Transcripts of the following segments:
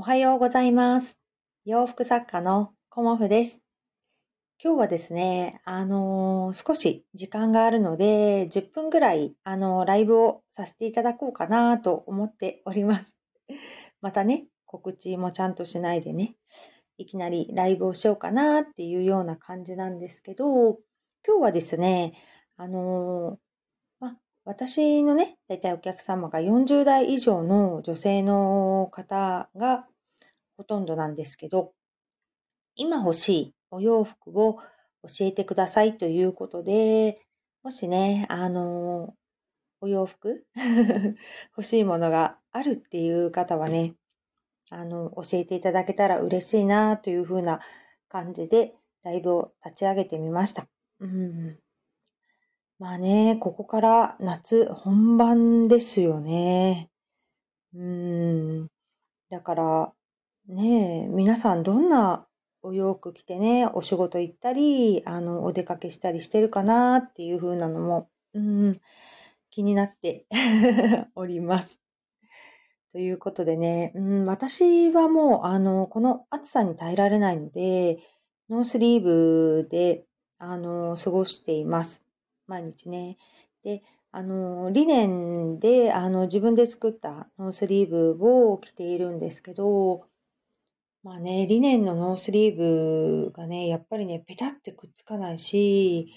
おはようございます。洋服作家のコモフです。今日はですね、あのー少し時間があるので、10分ぐらい、あのーライブをさせていただこうかなと思っております。またね、告知もちゃんとしないでね、いきなりライブをしようかなっていうような感じなんですけど、今日はですね、あのー、私のね、だいたいお客様が40代以上の女性の方がほとんどなんですけど、今欲しいお洋服を教えてくださいということで、もしね、あの、お洋服 欲しいものがあるっていう方はね、あの、教えていただけたら嬉しいなというふうな感じでライブを立ち上げてみました。うん。まあね、ここから夏本番ですよね。うん。だから、ね、皆さんどんなお洋服着てね、お仕事行ったり、あの、お出かけしたりしてるかなっていう風なのも、うん、気になって おります。ということでね、うん、私はもう、あの、この暑さに耐えられないので、ノースリーブで、あの、過ごしています。毎日ね。で、あの、リネンで、あの、自分で作ったノースリーブを着ているんですけど、まあね、リネンのノースリーブがね、やっぱりね、ペタってくっつかないし、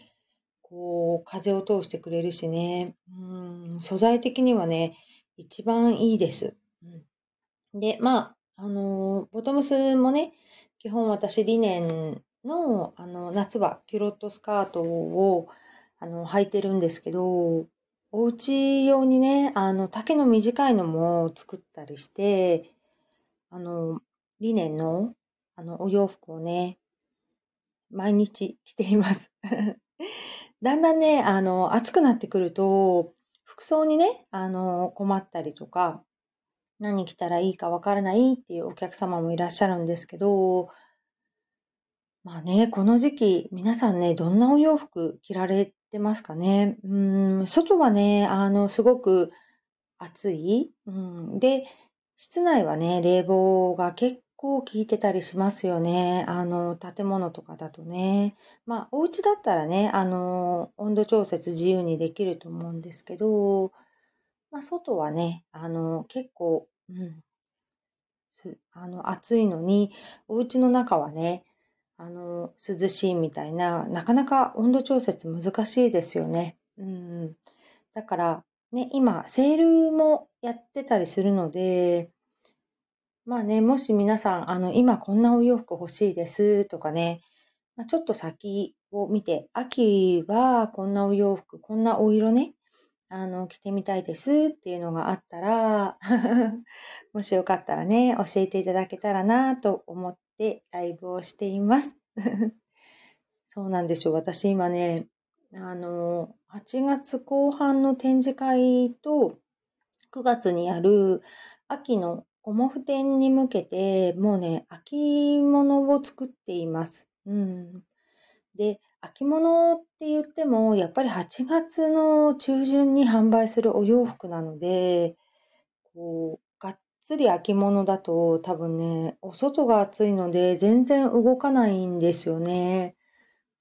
こう、風を通してくれるしね、うん、素材的にはね、一番いいです。うん、で、まあ、あの、ボトムスもね、基本私リネンの、あの、夏はキュロットスカートを、あの、履いてるんですけど、お家用にね、あの、丈の短いのも作ったりして、あの、リネンの、あの、お洋服をね、毎日着ています。だんだんね、あの、暑くなってくると、服装にね、あの、困ったりとか、何着たらいいかわからないっていうお客様もいらっしゃるんですけど、まあね、この時期、皆さんね、どんなお洋服着られてますかね。うん、外はね、あの、すごく暑い。うん、で、室内はね、冷房が結構効いてたりしますよね。あの、建物とかだとね。まあ、お家だったらね、あの、温度調節自由にできると思うんですけど、まあ、外はね、あの、結構、うん、すあの、暑いのに、お家の中はね、あの、涼しいみたいな、なかなか温度調節難しいですよね。うん。だから、ね、今、セールもやってたりするので、まあね、もし皆さん、あの、今こんなお洋服欲しいですとかね、まあ、ちょっと先を見て、秋はこんなお洋服、こんなお色ね、あの、着てみたいですっていうのがあったら、もしよかったらね、教えていただけたらなと思ってライブをしています。そうなんですよ。私今ね、あの、8月後半の展示会と9月にある秋のコモフ展に向けて、もうね、秋物を作っています。うん。で、秋物って言っても、やっぱり8月の中旬に販売するお洋服なので、こう、つり秋物だと多分ね、お外が暑いので全然動かないんですよね。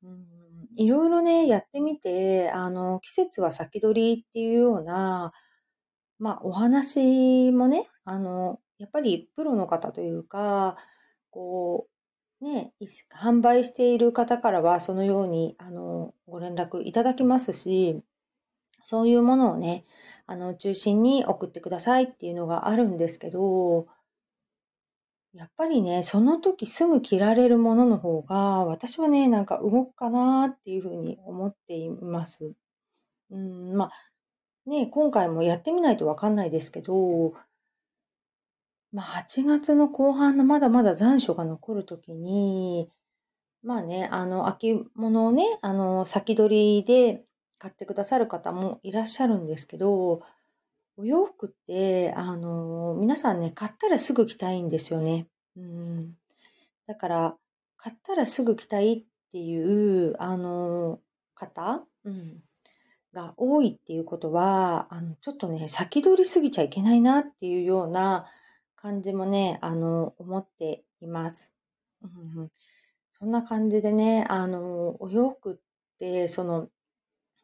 うん、いろいろね、やってみて、あの、季節は先取りっていうような、まあ、お話もね、あの、やっぱりプロの方というか、こう、ね、販売している方からはそのように、あの、ご連絡いただきますし、そういうものをね、あの、中心に送ってくださいっていうのがあるんですけど、やっぱりね、その時すぐ着られるものの方が、私はね、なんか動くかなっていうふうに思っています。うん、まあ、ね、今回もやってみないとわかんないですけど、まあ、8月の後半のまだまだ残暑が残る時に、まあね、あの、秋物をね、あの、先取りで買ってくださる方もいらっしゃるんですけど、お洋服って、あの、皆さんね、買ったらすぐ着たいんですよね。うん。だから、買ったらすぐ着たいっていう、あの、方、うん、が多いっていうことは、あの、ちょっとね、先取りすぎちゃいけないなっていうような感じもね、あの、思っています。うん、そんな感じでね、あの、お洋服って、その、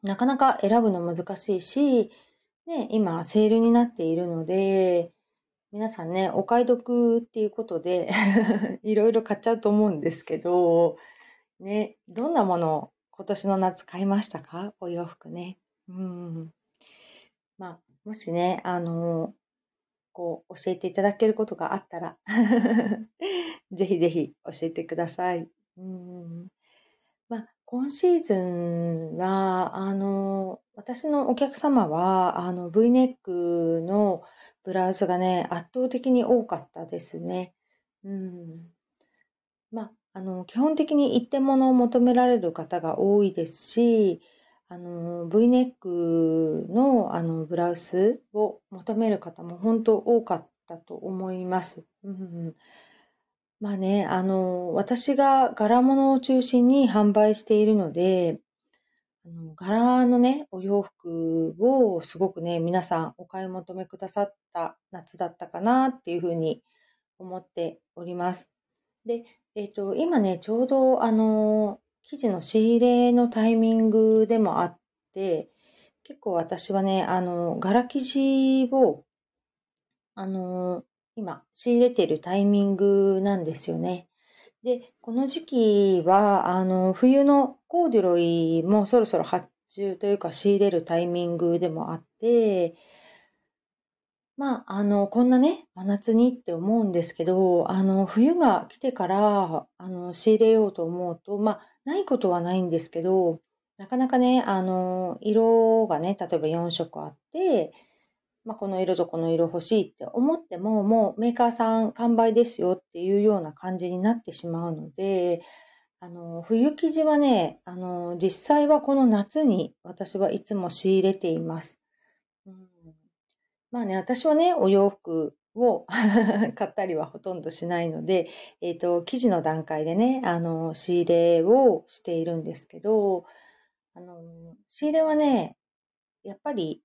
なかなか選ぶの難しいし、ね、今、セールになっているので、皆さんね、お買い得っていうことで いろいろ買っちゃうと思うんですけど、ね、どんなものを今年の夏買いましたか？お洋服ね。うん。まあ、もしね、あの、こう、教えていただけることがあったら ぜひぜひ教えてください。うん。今シーズンは、あの、私のお客様は、あの、V ネックのブラウスがね、圧倒的に多かったですね。うん。まあ、あの、基本的に一点物を求められる方が多いですし、あの、V ネックの、あの、ブラウスを求める方も本当多かったと思います。うん、まあね、あの、私が柄物を中心に販売しているので、あの柄のね、お洋服をすごくね、皆さんお買い求めくださった夏だったかなっていうふうに思っております。で、えっ、と、今ね、ちょうどあの、生地の仕入れのタイミングでもあって、結構私はね、あの、柄生地を、あの、今、仕入れてるタイミングなんですよね。で、この時期は、あの、冬のコーデュロイもそろそろ発注というか仕入れるタイミングでもあって、まあ、あの、こんなね、真夏にって思うんですけど、あの、冬が来てから、あの、仕入れようと思うと、まあ、ないことはないんですけど、なかなかね、あの、色がね、例えば4色あって、まあ、この色とこの色欲しいって思っても、もうメーカーさん完売ですよっていうような感じになってしまうので、あの、冬生地はね、あの、実際はこの夏に私はいつも仕入れています。うんまあね、私はね、お洋服を 買ったりはほとんどしないので、えっ、ー、と、生地の段階でね、あの、仕入れをしているんですけど、あの、仕入れはね、やっぱり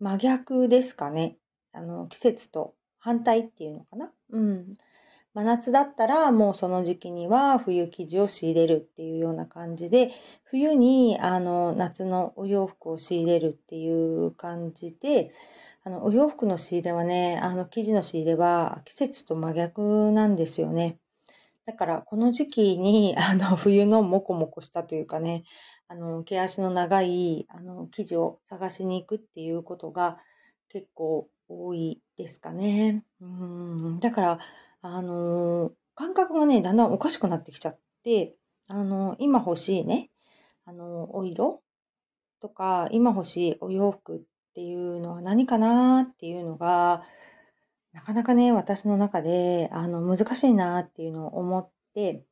真逆ですかね。あの、季節と反対っていうのかな。うん。真夏だったらもうその時期には冬生地を仕入れるっていうような感じで、冬にあの夏のお洋服を仕入れるっていう感じで、あの、お洋服の仕入れはね、あの、生地の仕入れは季節と真逆なんですよね。だから、この時期に、あの、冬のモコモコしたというかね、あの、毛足の長い、あの、生地を探しに行くっていうことが結構多いですかね。うん。だから、あの、感覚がね、だんだんおかしくなってきちゃって、あの、今欲しいね、あの、お色とか、今欲しいお洋服っていうのは何かなっていうのが、なかなかね、私の中で、あの、難しいなっていうのを思って、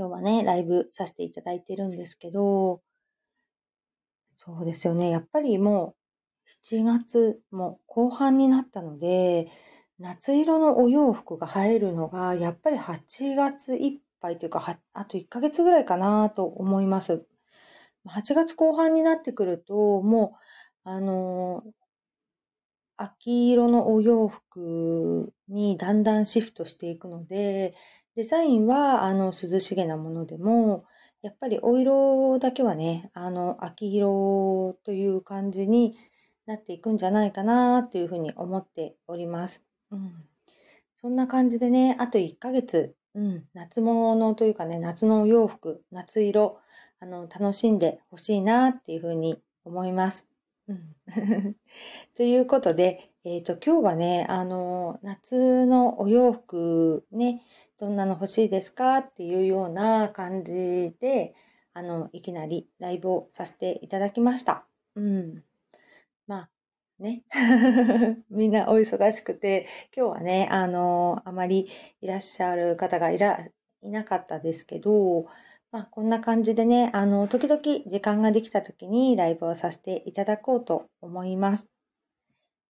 今日はね、ライブさせていただいてるんですけど、そうですよね。やっぱりもう、7月も後半になったので、夏色のお洋服が映えるのが、やっぱり8月いっぱいというか、あと1ヶ月ぐらいかなと思います。8月後半になってくると、もう、あの、秋色のお洋服にだんだんシフトしていくので、デザインはあの涼しげなものでも、やっぱりお色だけはね、あの秋色という感じになっていくんじゃないかなというふうに思っております。うん、そんな感じでね、あと1ヶ月、うん、夏物というかね、夏のお洋服、夏色、あの楽しんでほしいなっていうふうに思います。うん、ということで、えっ、ー、と、今日はね、あの、夏のお洋服ね、どんなの欲しいですか？っていうような感じで、あの、いきなりライブをさせていただきました。うん。まあ、ね。みんなお忙しくて、今日はね、あの、あまりいらっしゃる方がいら、いなかったですけど、まあ、こんな感じでね、あの、時々時間ができた時にライブをさせていただこうと思います。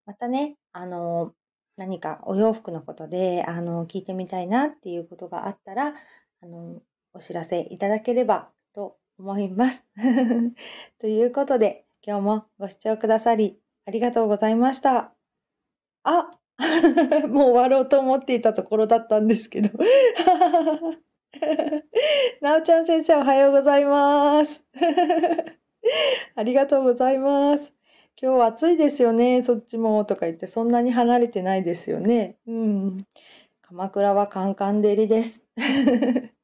またね、あの、何かお洋服のことで、あの、聞いてみたいなっていうことがあったら、あの、お知らせいただければと思います。ということで、今日もご視聴くださりありがとうございました。あ もう終わろうと思っていたところだったんですけど。なおちゃん先生おはようございます。ありがとうございます。今日暑いですよね、そっちも、とか言って、そんなに離れてないですよね。うん。鎌倉はカンカン照りです。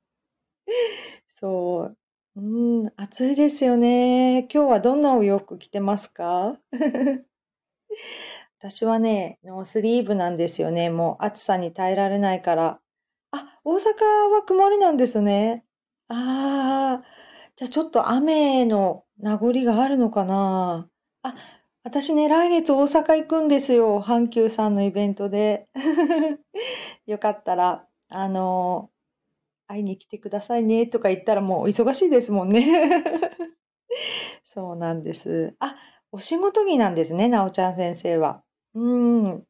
そう。うん、暑いですよね。今日はどんなお洋服着てますか？私はね、ノースリーブなんですよね。もう暑さに耐えられないから。あ、大阪は曇りなんですね。ああ、じゃあちょっと雨の名残があるのかな。あ、私ね、来月大阪行くんですよ。阪急さんのイベントで。よかったら、あの、会いに来てくださいねとか言ったらもう忙しいですもんね。そうなんです。あ、お仕事着なんですね、なおちゃん先生は。うん。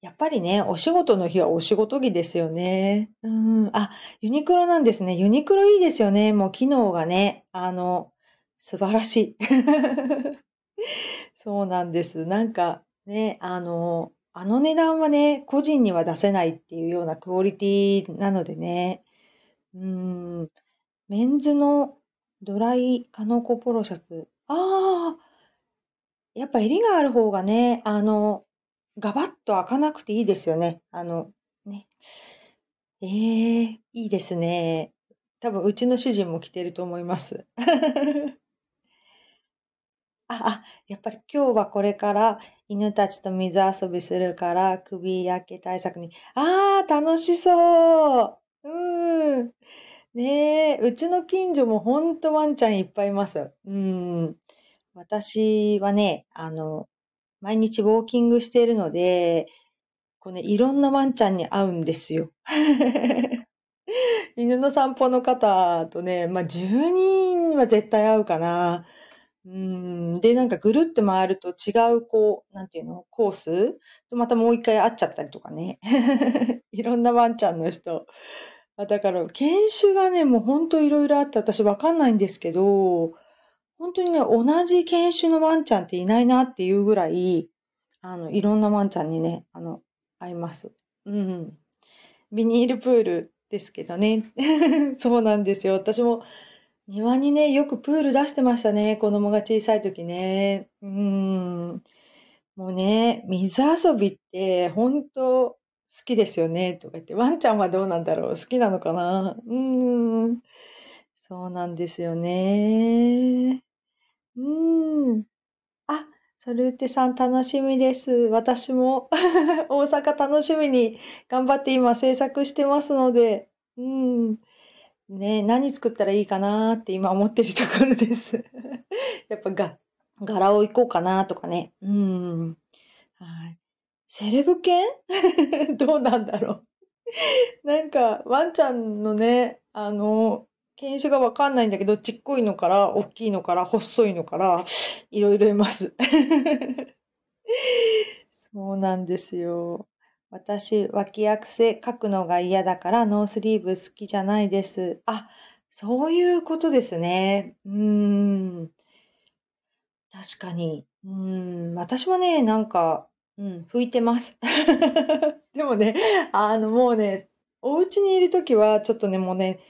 やっぱりね、お仕事の日はお仕事着ですよね。うん。あ、ユニクロなんですね。ユニクロいいですよね。もう機能がね、あの、素晴らしい。そうなんです。なんかね、あの、あの値段はね、個人には出せないっていうようなクオリティなのでね。うん。メンズのドライカノコポロシャツ。ああ、やっぱ襟がある方がね、あの、ガバッと開かなくていいですよね。あの、ね。ええ、いいですね。多分うちの主人も着てると思います。あ、あ、やっぱり今日はこれから犬たちと水遊びするから首焼け対策に。ああ、楽しそう。うん。ねえ、うちの近所もほんとワンちゃんいっぱいいます。うん。私はね、あの、毎日ウォーキングしているので、こうね、いろんなワンちゃんに会うんですよ。犬の散歩の方とね、まあ、10人は絶対会うかな。で、なんかぐるって回ると違う、こう、なんていうの、コースとまたもう一回会っちゃったりとかね。いろんなワンちゃんの人。だから、犬種がね、もうほんといろいろあって私わかんないんですけど、本当にね、同じ犬種のワンちゃんっていないなっていうぐらい、あの、いろんなワンちゃんにね、あの、会います。うん。ビニールプールですけどね。そうなんですよ。私も庭にね、よくプール出してましたね。子供が小さい時ね。うん。もうね、水遊びって本当好きですよね。とか言って、ワンちゃんはどうなんだろう好きなのかなうん。そうなんですよね。うーん。あ、ソルーテさん楽しみです。私も 大阪楽しみに頑張って今制作してますので、うん。ね、何作ったらいいかなって今思ってるところです。やっぱが柄をいこうかなとかね。うん。はい。セレブ犬？どうなんだろうなんか、ワンちゃんのね、あの、犬種がわかんないんだけど、ちっこいのから、大きいのから、細いのから、いろいろいます。そうなんですよ。私、脇汗かくのが嫌だからノースリーブ好きじゃないです。あ、そういうことですね。うーん。確かに。うーん。私はね、なんか、うん、拭いてます。でもね、あの、もうね、お家にいるときは、ちょっとね、もうね、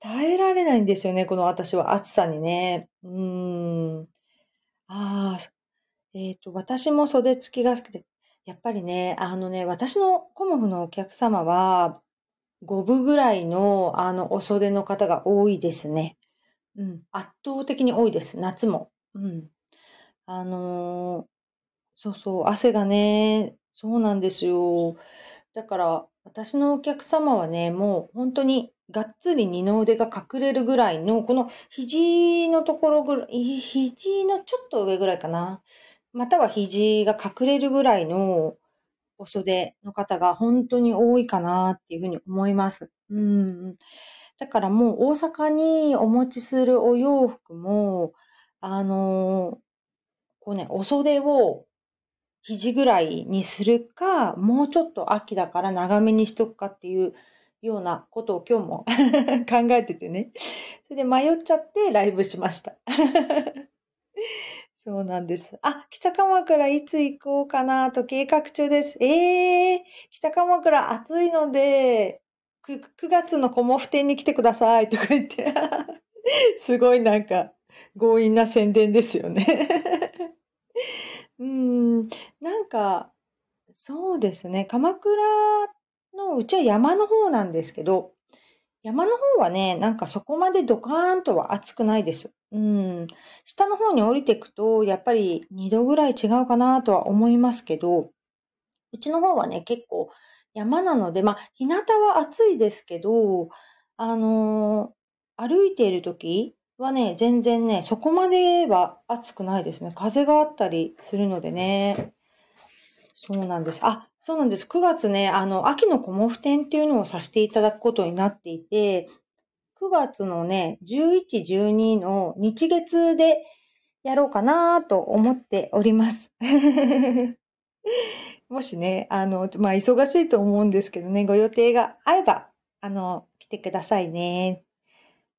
耐えられないんですよね、この私は暑さにね。うーん。ああ、えっと、私も袖付きが好きで、やっぱりね、あのね、私のコモフのお客様は、5分ぐらいの、あの、お袖の方が多いですね。うん、圧倒的に多いです、夏も。うん。あの、そうそう、汗がね、そうなんですよ。だから、私のお客様はね、もう本当にがっつり二の腕が隠れるぐらいの、この肘のところぐらい、肘のちょっと上ぐらいかな。または肘が隠れるぐらいのお袖の方が本当に多いかなっていうふうに思います。うん。だからもう大阪にお持ちするお洋服も、あの、こうね、お袖を肘ぐらいにするか、もうちょっと秋だから長めにしとくかっていうようなことを今日も 考えててね。それで迷っちゃってライブしました。そうなんです。あ、北鎌倉いつ行こうかなと計画中です。えー、北鎌倉暑いので、9, 9月のコモフ展に来てくださいとか言って、すごいなんか強引な宣伝ですよね うーん、なんか、そうですね、鎌倉の、うちは山の方なんですけど、山の方はね、なんかそこまでドカーンとは暑くないです。うん。下の方に降りていくと、やっぱり2度ぐらい違うかなとは思いますけど、うちの方はね、結構山なので、まあ、日向は暑いですけど、あのー、歩いている時はね、全然ね、そこまでは暑くないですね。風があったりするのでね。そうなんです。あ、そうなんです。9月ね、あの、秋のコモフ展っていうのをさせていただくことになっていて、9月のね、11、12の日月でやろうかなと思っております。もしね、あの、まあ、忙しいと思うんですけどね、ご予定が合えば、あの、来てくださいね。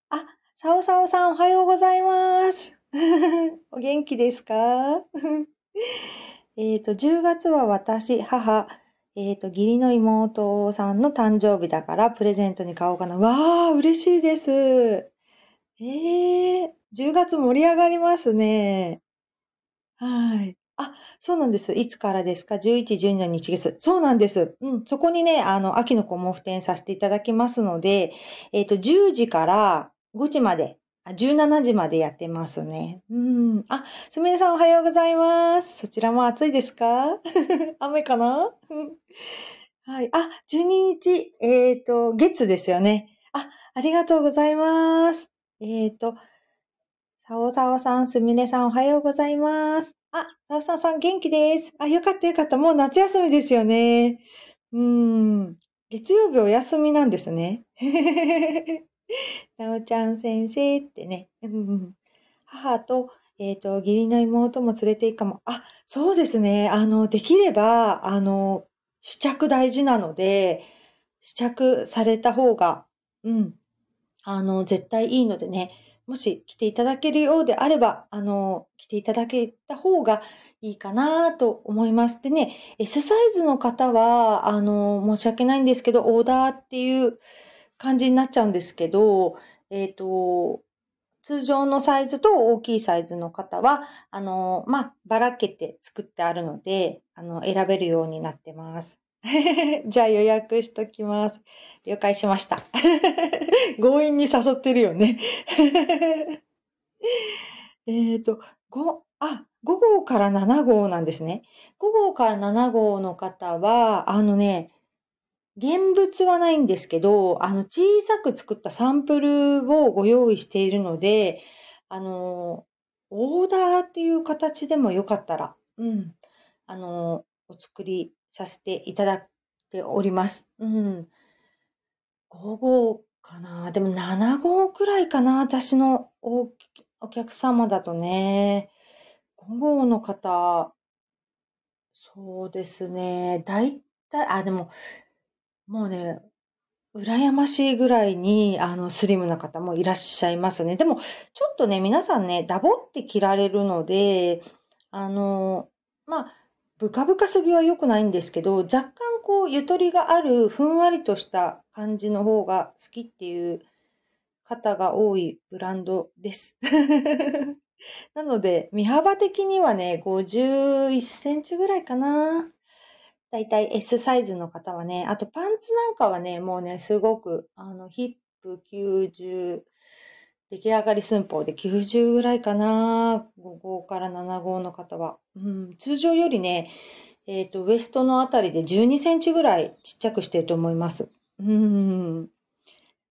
あ、さおさおさんおはようございます。お元気ですか？えっと、10月は私、母、えっ、ー、と、義理の妹さんの誕生日だからプレゼントに買おうかな。わあ、嬉しいです。ええー、10月盛り上がりますね。はい。あ、そうなんです。いつからですか ?11、12の日月。そうなんです。うん。そこにね、あの、秋の子も付点させていただきますので、えっ、ー、と、10時から5時まであ、17時までやってますね。うん。あ、すみれさんおはようございます。そちらも暑いですか？雨かな？はい。あ、12日、えっ、ー、と、月ですよね。あ、ありがとうございます。えっ、ー、と、さおさおさん、すみれさんおはようございます。あ、さおさおさん元気です。あ、よかったよかった。もう夏休みですよね。うん。月曜日お休みなんですね。なおちゃん先生ってね、母と、えっ、ー、と、義理の妹も連れて行くかも。あ、そうですね。あの、できれば、あの、試着大事なので、試着された方が、うん、あの、絶対いいのでね、もし来ていただけるようであれば、あの、来ていただけた方がいいかなと思います。でね、S サイズの方は、あの、申し訳ないんですけど、オーダーっていう感じになっちゃうんですけど、えっ、ー、と、通常のサイズと大きいサイズの方は、あの、まあ、ばらけて作ってあるので、あの、選べるようになってます。じゃあ予約しときます。了解しました。強引に誘ってるよね。えっと、5、あ、5号から7号なんですね。5号から7号の方は、あのね、現物はないんですけど、あの、小さく作ったサンプルをご用意しているので、あの、オーダーっていう形でもよかったら、うん、あの、お作りさせていただいております。うん。5号かな？でも7号くらいかな？私のおお客様だとね。5号の方、そうですね。だいたい、あ、でも、もうね、羨ましいぐらいに、あの、スリムな方もいらっしゃいますね。でも、ちょっとね、皆さんね、ダボって着られるので、あの、まあ、ブカブカすぎは良くないんですけど、若干こう、ゆとりがある、ふんわりとした感じの方が好きっていう方が多いブランドです。なので、身幅的にはね、51センチぐらいかな。だいたい S サイズの方はね、あとパンツなんかはね、もうね、すごく、あの、ヒップ90、出来上がり寸法で90ぐらいかな。5号から7号の方は。うん、通常よりね、えっ、ー、と、ウエストのあたりで12センチぐらいちっちゃくしてると思います。うん。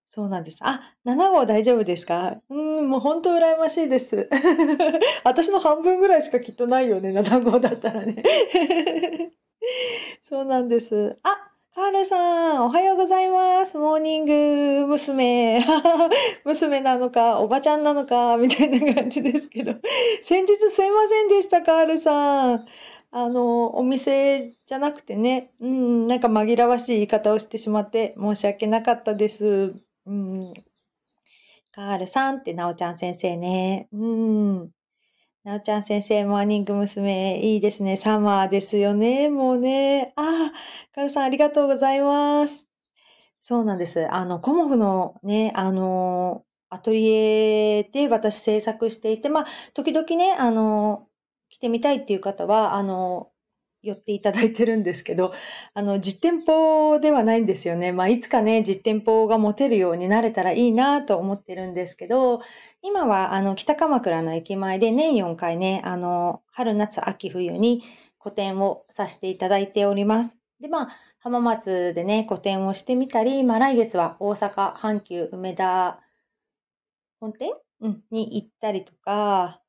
そうなんです。あ、7号大丈夫ですか？うん、もう本当羨ましいです。私の半分ぐらいしかきっとないよね、7号だったらね。そうなんです。あ、カールさん、おはようございます。モーニング娘。娘なのか、おばちゃんなのか、みたいな感じですけど。先日すいませんでした、カールさん。あの、お店じゃなくてね、うん、なんか紛らわしい言い方をしてしまって申し訳なかったです。うん。カールさんってなおちゃん先生ね。うん。なおちゃん先生、モーニング娘。いいですね。サマーですよね。もうね。ああ、カルさんありがとうございます。そうなんです。あの、コモフのね、あの、アトリエで私制作していて、まあ、時々ね、あの、来てみたいっていう方は、あの、寄っていただいてるんですけど、あの、実店舗ではないんですよね。まあ、いつかね、実店舗が持てるようになれたらいいなと思ってるんですけど、今は、あの、北鎌倉の駅前で年4回ね、あの、春、夏、秋、冬に個展をさせていただいております。で、まあ、浜松でね、個展をしてみたり、まあ、来月は大阪、阪急、梅田本店、うん、に行ったりとか、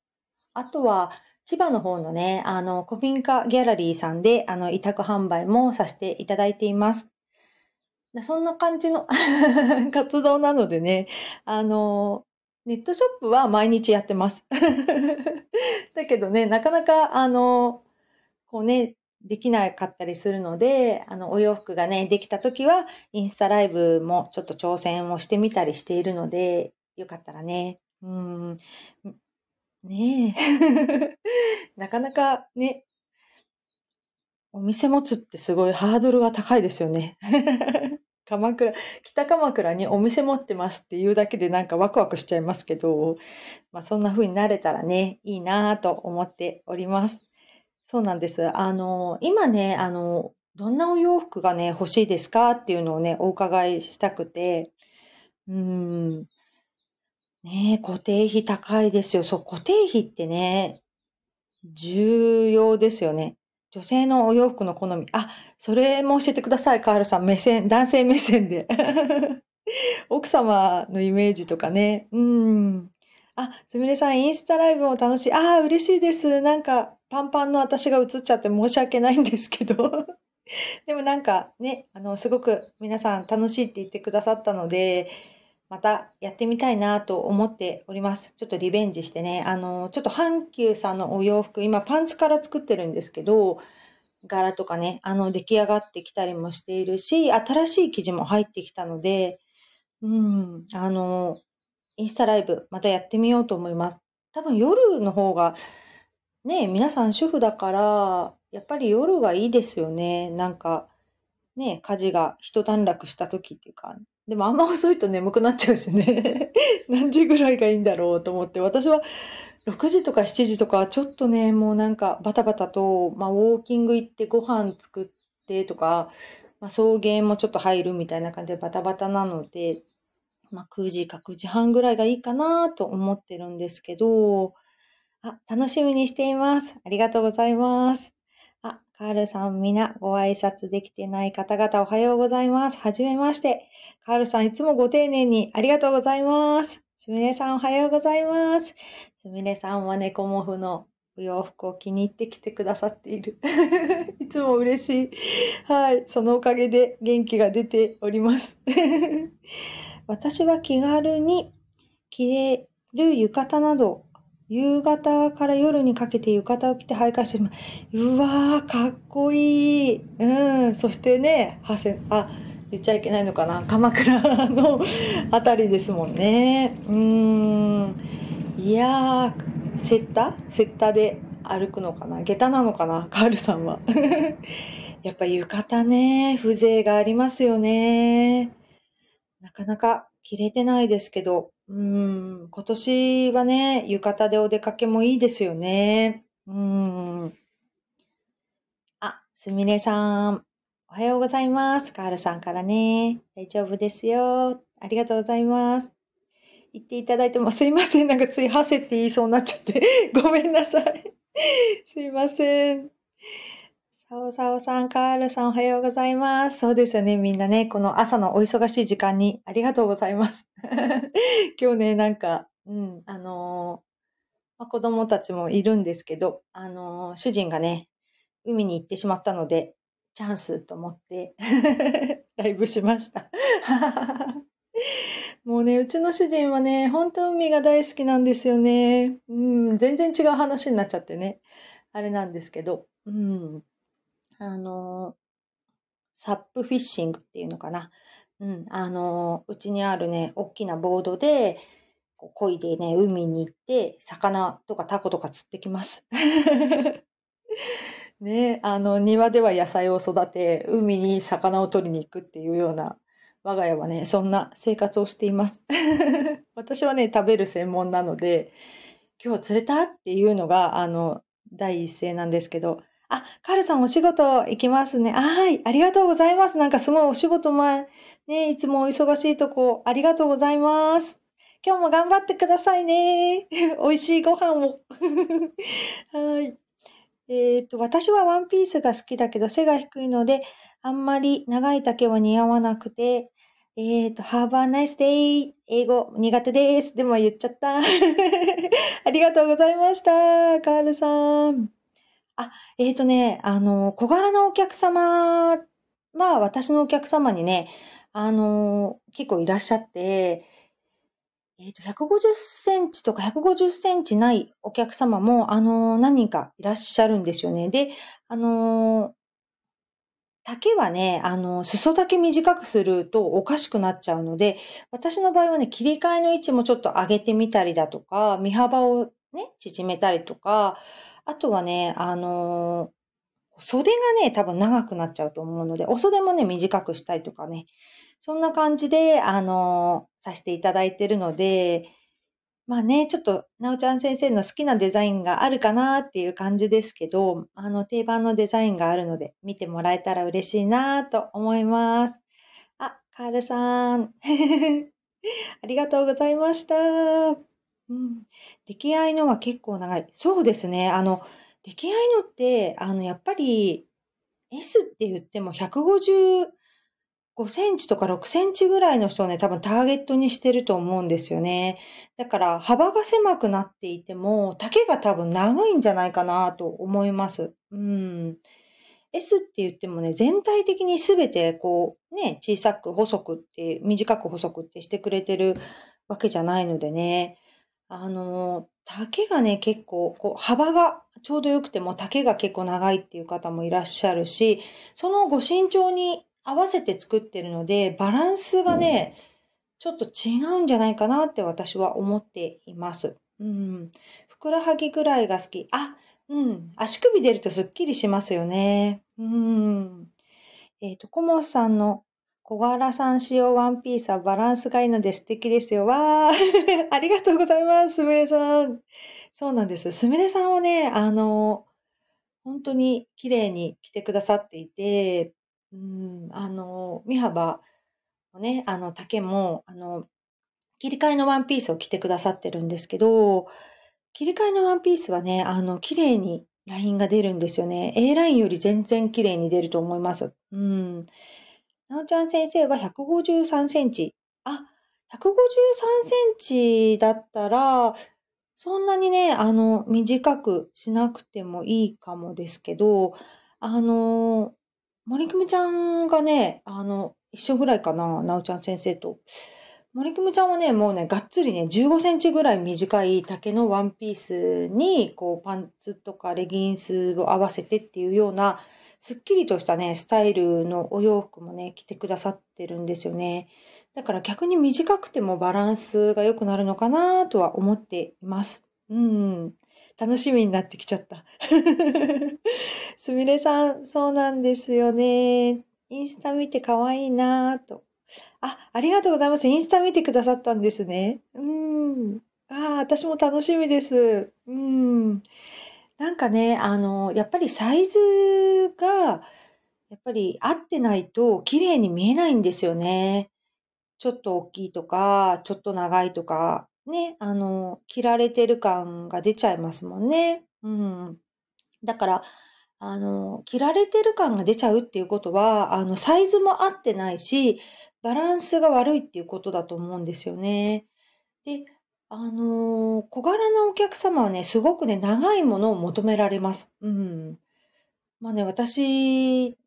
あとは、千葉の方のね、あの、古民家ギャラリーさんで、あの、委託販売もさせていただいています。そんな感じの 活動なのでね、あの、ネットショップは毎日やってます。だけどね、なかなか、あの、こうね、できなかったりするので、あの、お洋服がね、できた時は、インスタライブもちょっと挑戦をしてみたりしているので、よかったらね、うん、ねえ。なかなかね、お店持つってすごいハードルが高いですよね。鎌倉、北鎌倉にお店持ってますっていうだけでなんかワクワクしちゃいますけど、まあそんな風になれたらね、いいなぁと思っております。そうなんです。あの、今ね、あの、どんなお洋服がね、欲しいですかっていうのをね、お伺いしたくて、うん、ねえ、固定費高いですよ。そう、固定費ってね、重要ですよね。女性のお洋服の好み。あ、それも教えてください、カールさん。目線、男性目線で。奥様のイメージとかね。うん。あ、すみれさん、インスタライブも楽しい。ああ、嬉しいです。なんか、パンパンの私が映っちゃって申し訳ないんですけど。でもなんかね、あの、すごく皆さん楽しいって言ってくださったので、またやってみたいなと思っております。ちょっとリベンジしてね、あの、ちょっと阪急さんのお洋服、今パンツから作ってるんですけど、柄とかね、あの、出来上がってきたりもしているし、新しい生地も入ってきたので、うん、あの、インスタライブ、またやってみようと思います。多分夜の方が、ね、皆さん主婦だから、やっぱり夜がいいですよね。なんか、ね、家事が一段落した時っていうか、でもあんま遅いと眠くなっちゃうしね。何時ぐらいがいいんだろうと思って、私は6時とか7時とかちょっとね、もうなんかバタバタと、まあ、ウォーキング行ってご飯作ってとか、まあ、送迎もちょっと入るみたいな感じでバタバタなので、まあ、9時か9時半ぐらいがいいかなと思ってるんですけど、あ、楽しみにしています。ありがとうございます。あ、カールさん、みな、ご挨拶できてない方々おはようございます。はじめまして。カールさん、いつもご丁寧にありがとうございます。すみれさん、おはようございます。すみれさんは猫毛布のお洋服を気に入ってきてくださっている。いつも嬉しい。はい。そのおかげで元気が出ております。私は気軽に着れる浴衣など夕方から夜にかけて浴衣を着て徘徊してます。うわー、かっこいい。うん。そしてね、ハセ、あ、言っちゃいけないのかな。鎌倉の あたりですもんね。うん。いやー、セッタセッタで歩くのかな？下駄なのかな？カールさんは。やっぱ浴衣ね、風情がありますよね。なかなか着れてないですけど、うん、今年はね、浴衣でお出かけもいいですよね。うん。あ、すみれさん。おはようございます。カールさんからね。大丈夫ですよ。ありがとうございます。言っていただいてもすいません。なんかついはせって言いそうになっちゃって。ごめんなさい。すいません。さおさおさん、カールさんおはようございます。そうですよね。みんなね、この朝のお忙しい時間にありがとうございます。今日ね、なんか、うん、あのー、まあ、子供たちもいるんですけど、あのー、主人がね、海に行ってしまったので、チャンスと思って ライブしました もうね、うちの主人はね、本当海が大好きなんですよね。うん、全然違う話になっちゃってね。あれなんですけど、うん。あの、サップフィッシングっていうのかな。うん、あの、うちにあるね、大きなボードで、こう漕いでね、海に行って、魚とかタコとか釣ってきます。ね、あの、庭では野菜を育て、海に魚を取りに行くっていうような、我が家はね、そんな生活をしています。私はね、食べる専門なので、今日釣れた？っていうのが、あの、第一声なんですけど、あ、カールさんお仕事行きますね。はい、ありがとうございます。なんかすごいお仕事前、ね、いつもお忙しいとこ、ありがとうございます。今日も頑張ってくださいね。美味しいご飯を。はい。えっ、と、私はワンピースが好きだけど背が低いので、あんまり長い丈は似合わなくて、えっ、と、Have a nice day! 英語苦手です。でも言っちゃった。ありがとうございました。カールさん。あ、えっ、とね、あの、小柄なお客様は、私のお客様にね、あの、結構いらっしゃって、えっ、と、150センチとか150センチないお客様も、あの、何人かいらっしゃるんですよね。で、あの、丈はね、あの、裾丈短くするとおかしくなっちゃうので、私の場合はね、切り替えの位置もちょっと上げてみたりだとか、身幅をね、縮めたりとか、あとはね、あの、袖がね、多分長くなっちゃうと思うので、お袖もね、短くしたりとかね、そんな感じで、あの、させていただいてるので、まあね、ちょっと、なおちゃん先生の好きなデザインがあるかなっていう感じですけど、あの、定番のデザインがあるので、見てもらえたら嬉しいなと思います。あ、カールさん。ありがとうございました。うん。出来合いのは結構長い。そうですね。あの、出来合いのって、あの、やっぱり、S って言っても155センチとか6センチぐらいの人をね、多分ターゲットにしてると思うんですよね。だから幅が狭くなっていても、丈が多分長いんじゃないかなと思います。うん。S って言ってもね、全体的に全てこうね、小さく細くって、短く細くってしてくれてるわけじゃないのでね。あの、丈がね、結構、こう、幅がちょうど良くても丈が結構長いっていう方もいらっしゃるし、そのご身長に合わせて作ってるので、バランスがね、ちょっと違うんじゃないかなって私は思っています。うん。ふくらはぎぐらいが好き。あ、うん。足首出るとすっきりしますよね。うん。えっ、ー、と、コモさんの小柄さん仕様ワンピースはバランスがいいので素敵ですよ。わー ありがとうございます、すみれさん。そうなんです。すみれさんはね、あの、本当に綺麗に着てくださっていて、うん、あの、身幅もね、あの、丈も、あの、切り替えのワンピースを着てくださってるんですけど、切り替えのワンピースはね、あの、綺麗にラインが出るんですよね。A ラインより全然綺麗に出ると思います。うん。なおちゃん先生は153センチ。あ、153センチだったら、そんなにね、あの、短くしなくてもいいかもですけど、あの、森久美ちゃんがね、あの、一緒ぐらいかな、なおちゃん先生と。森久美ちゃんはね、もうね、がっつりね、15センチぐらい短い丈のワンピースに、こう、パンツとかレギンスを合わせてっていうような、すっきりとしたね、スタイルのお洋服もね、着てくださってるんですよね。だから逆に短くてもバランスが良くなるのかなとは思っています。うん。楽しみになってきちゃった。すみれさん、そうなんですよね。インスタ見て可愛いなぁと。あ、ありがとうございます。インスタ見てくださったんですね。うん。ああ、私も楽しみです。うん。なんかね、あの、やっぱりサイズが、やっぱり合ってないと綺麗に見えないんですよね。ちょっと大きいとか、ちょっと長いとか、ね、あの、着られてる感が出ちゃいますもんね。うん。だから、あの、着られてる感が出ちゃうっていうことは、あの、サイズも合ってないし、バランスが悪いっていうことだと思うんですよね。で、あの、小柄なお客様はね、すごくね、長いものを求められます。うん。まあね、私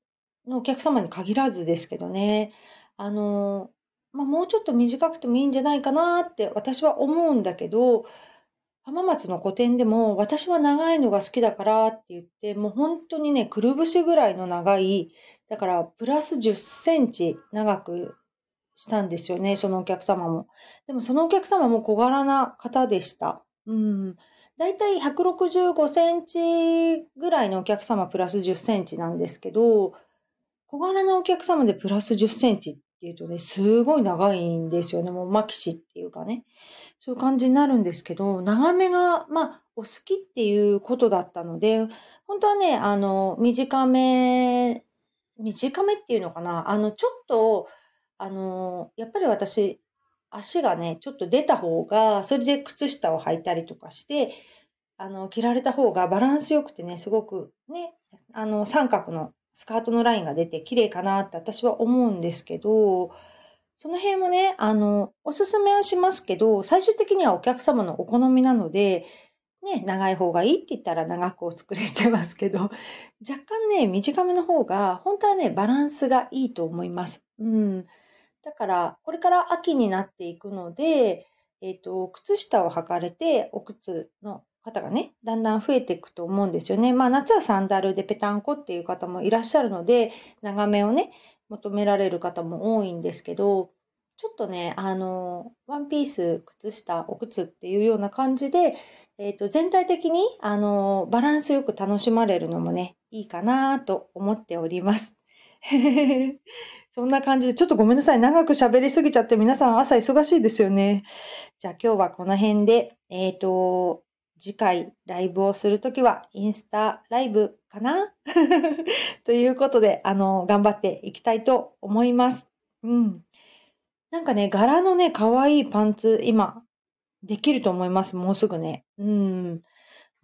のお客様に限らずですけどね、あの、まあ、もうちょっと短くてもいいんじゃないかなって私は思うんだけど、浜松の個展でも私は長いのが好きだからって言って、もう本当にね、くるぶしぐらいの長い、だからプラス10センチ長くしたんですよね、そのお客様も。でもそのお客様も小柄な方でした。うん。だいたい165センチぐらいのお客様プラス10センチなんですけど、小柄なお客様でプラス10センチっていうとね、すごい長いんですよね。もうマキシっていうかね。そういう感じになるんですけど、長めが、まあ、お好きっていうことだったので、本当はね、あの、短め、短めっていうのかな。あの、ちょっと、あの、やっぱり私、足がね、ちょっと出た方が、それで靴下を履いたりとかして、あの、着られた方がバランス良くてね、すごくね、あの、三角のスカートのラインが出て綺麗かなって私は思うんですけど、その辺もね、あの、おすすめはしますけど、最終的にはお客様のお好みなので、ね、長い方がいいって言ったら長くお作りしてますけど、若干ね、短めの方が、本当はね、バランスがいいと思います。うん。だから、これから秋になっていくので、えっ、ー、と、靴下を履かれて、お靴の方がね、だんだん増えていくと思うんですよね。まあ、夏はサンダルでぺたんこっていう方もいらっしゃるので、長めをね、求められる方も多いんですけど、ちょっとね、あの、ワンピース、靴下、お靴っていうような感じで、えっ、ー、と、全体的に、あの、バランスよく楽しまれるのもね、いいかなと思っております。そんな感じで、ちょっとごめんなさい。長く喋りすぎちゃって皆さん朝忙しいですよね。じゃあ今日はこの辺で、えっ、ー、と、次回ライブをするときはインスタライブかな？ということで、あの、頑張っていきたいと思います。うん。なんかね、柄のね、可愛いパンツ、今、できると思います。もうすぐね。うん。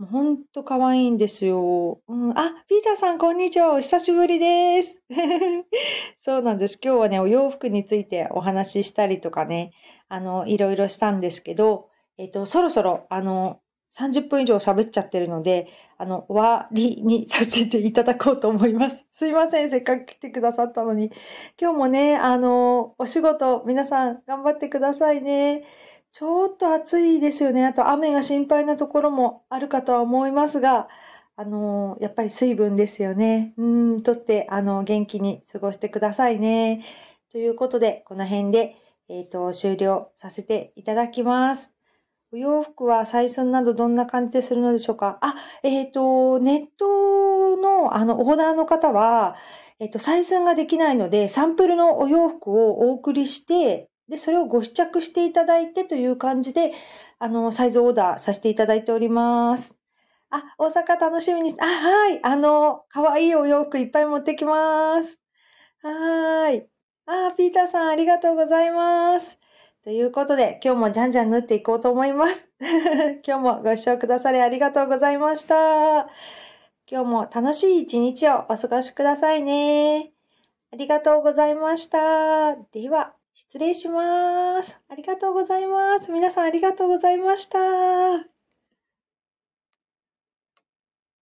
もうほんと可愛いんですよ。うん。あ、ピーターさん、こんにちは。お久しぶりです。そうなんです。今日はね、お洋服についてお話ししたりとかね、あの、いろいろしたんですけど、えっと、そろそろ、あの、30分以上喋っちゃってるので、あの、終わりにさせていただこうと思います。すいません。せっかく来てくださったのに。今日もね、あの、お仕事、皆さん頑張ってくださいね。ちょっと暑いですよね。あと雨が心配なところもあるかとは思いますが、あの、やっぱり水分ですよね。うん、とって、あの、元気に過ごしてくださいね。ということで、この辺で、えっ、ー、と、終了させていただきます。お洋服は採寸などどんな感じでするのでしょうか？あ、えっ、ー、と、ネットのあのオーダーの方は、えっ、ー、と、採寸ができないので、サンプルのお洋服をお送りして、で、それをご試着していただいてという感じで、あの、サイズオーダーさせていただいております。あ、大阪楽しみにあ、はい。あの、かわいいお洋服いっぱい持ってきます。はーい。あ、ピーターさんありがとうございます。ということで、今日もじゃんじゃん縫っていこうと思います。今日もご視聴くださりありがとうございました。今日も楽しい一日をお過ごしくださいね。ありがとうございました。では、失礼します。ありがとうございます。皆さんありがとうございました。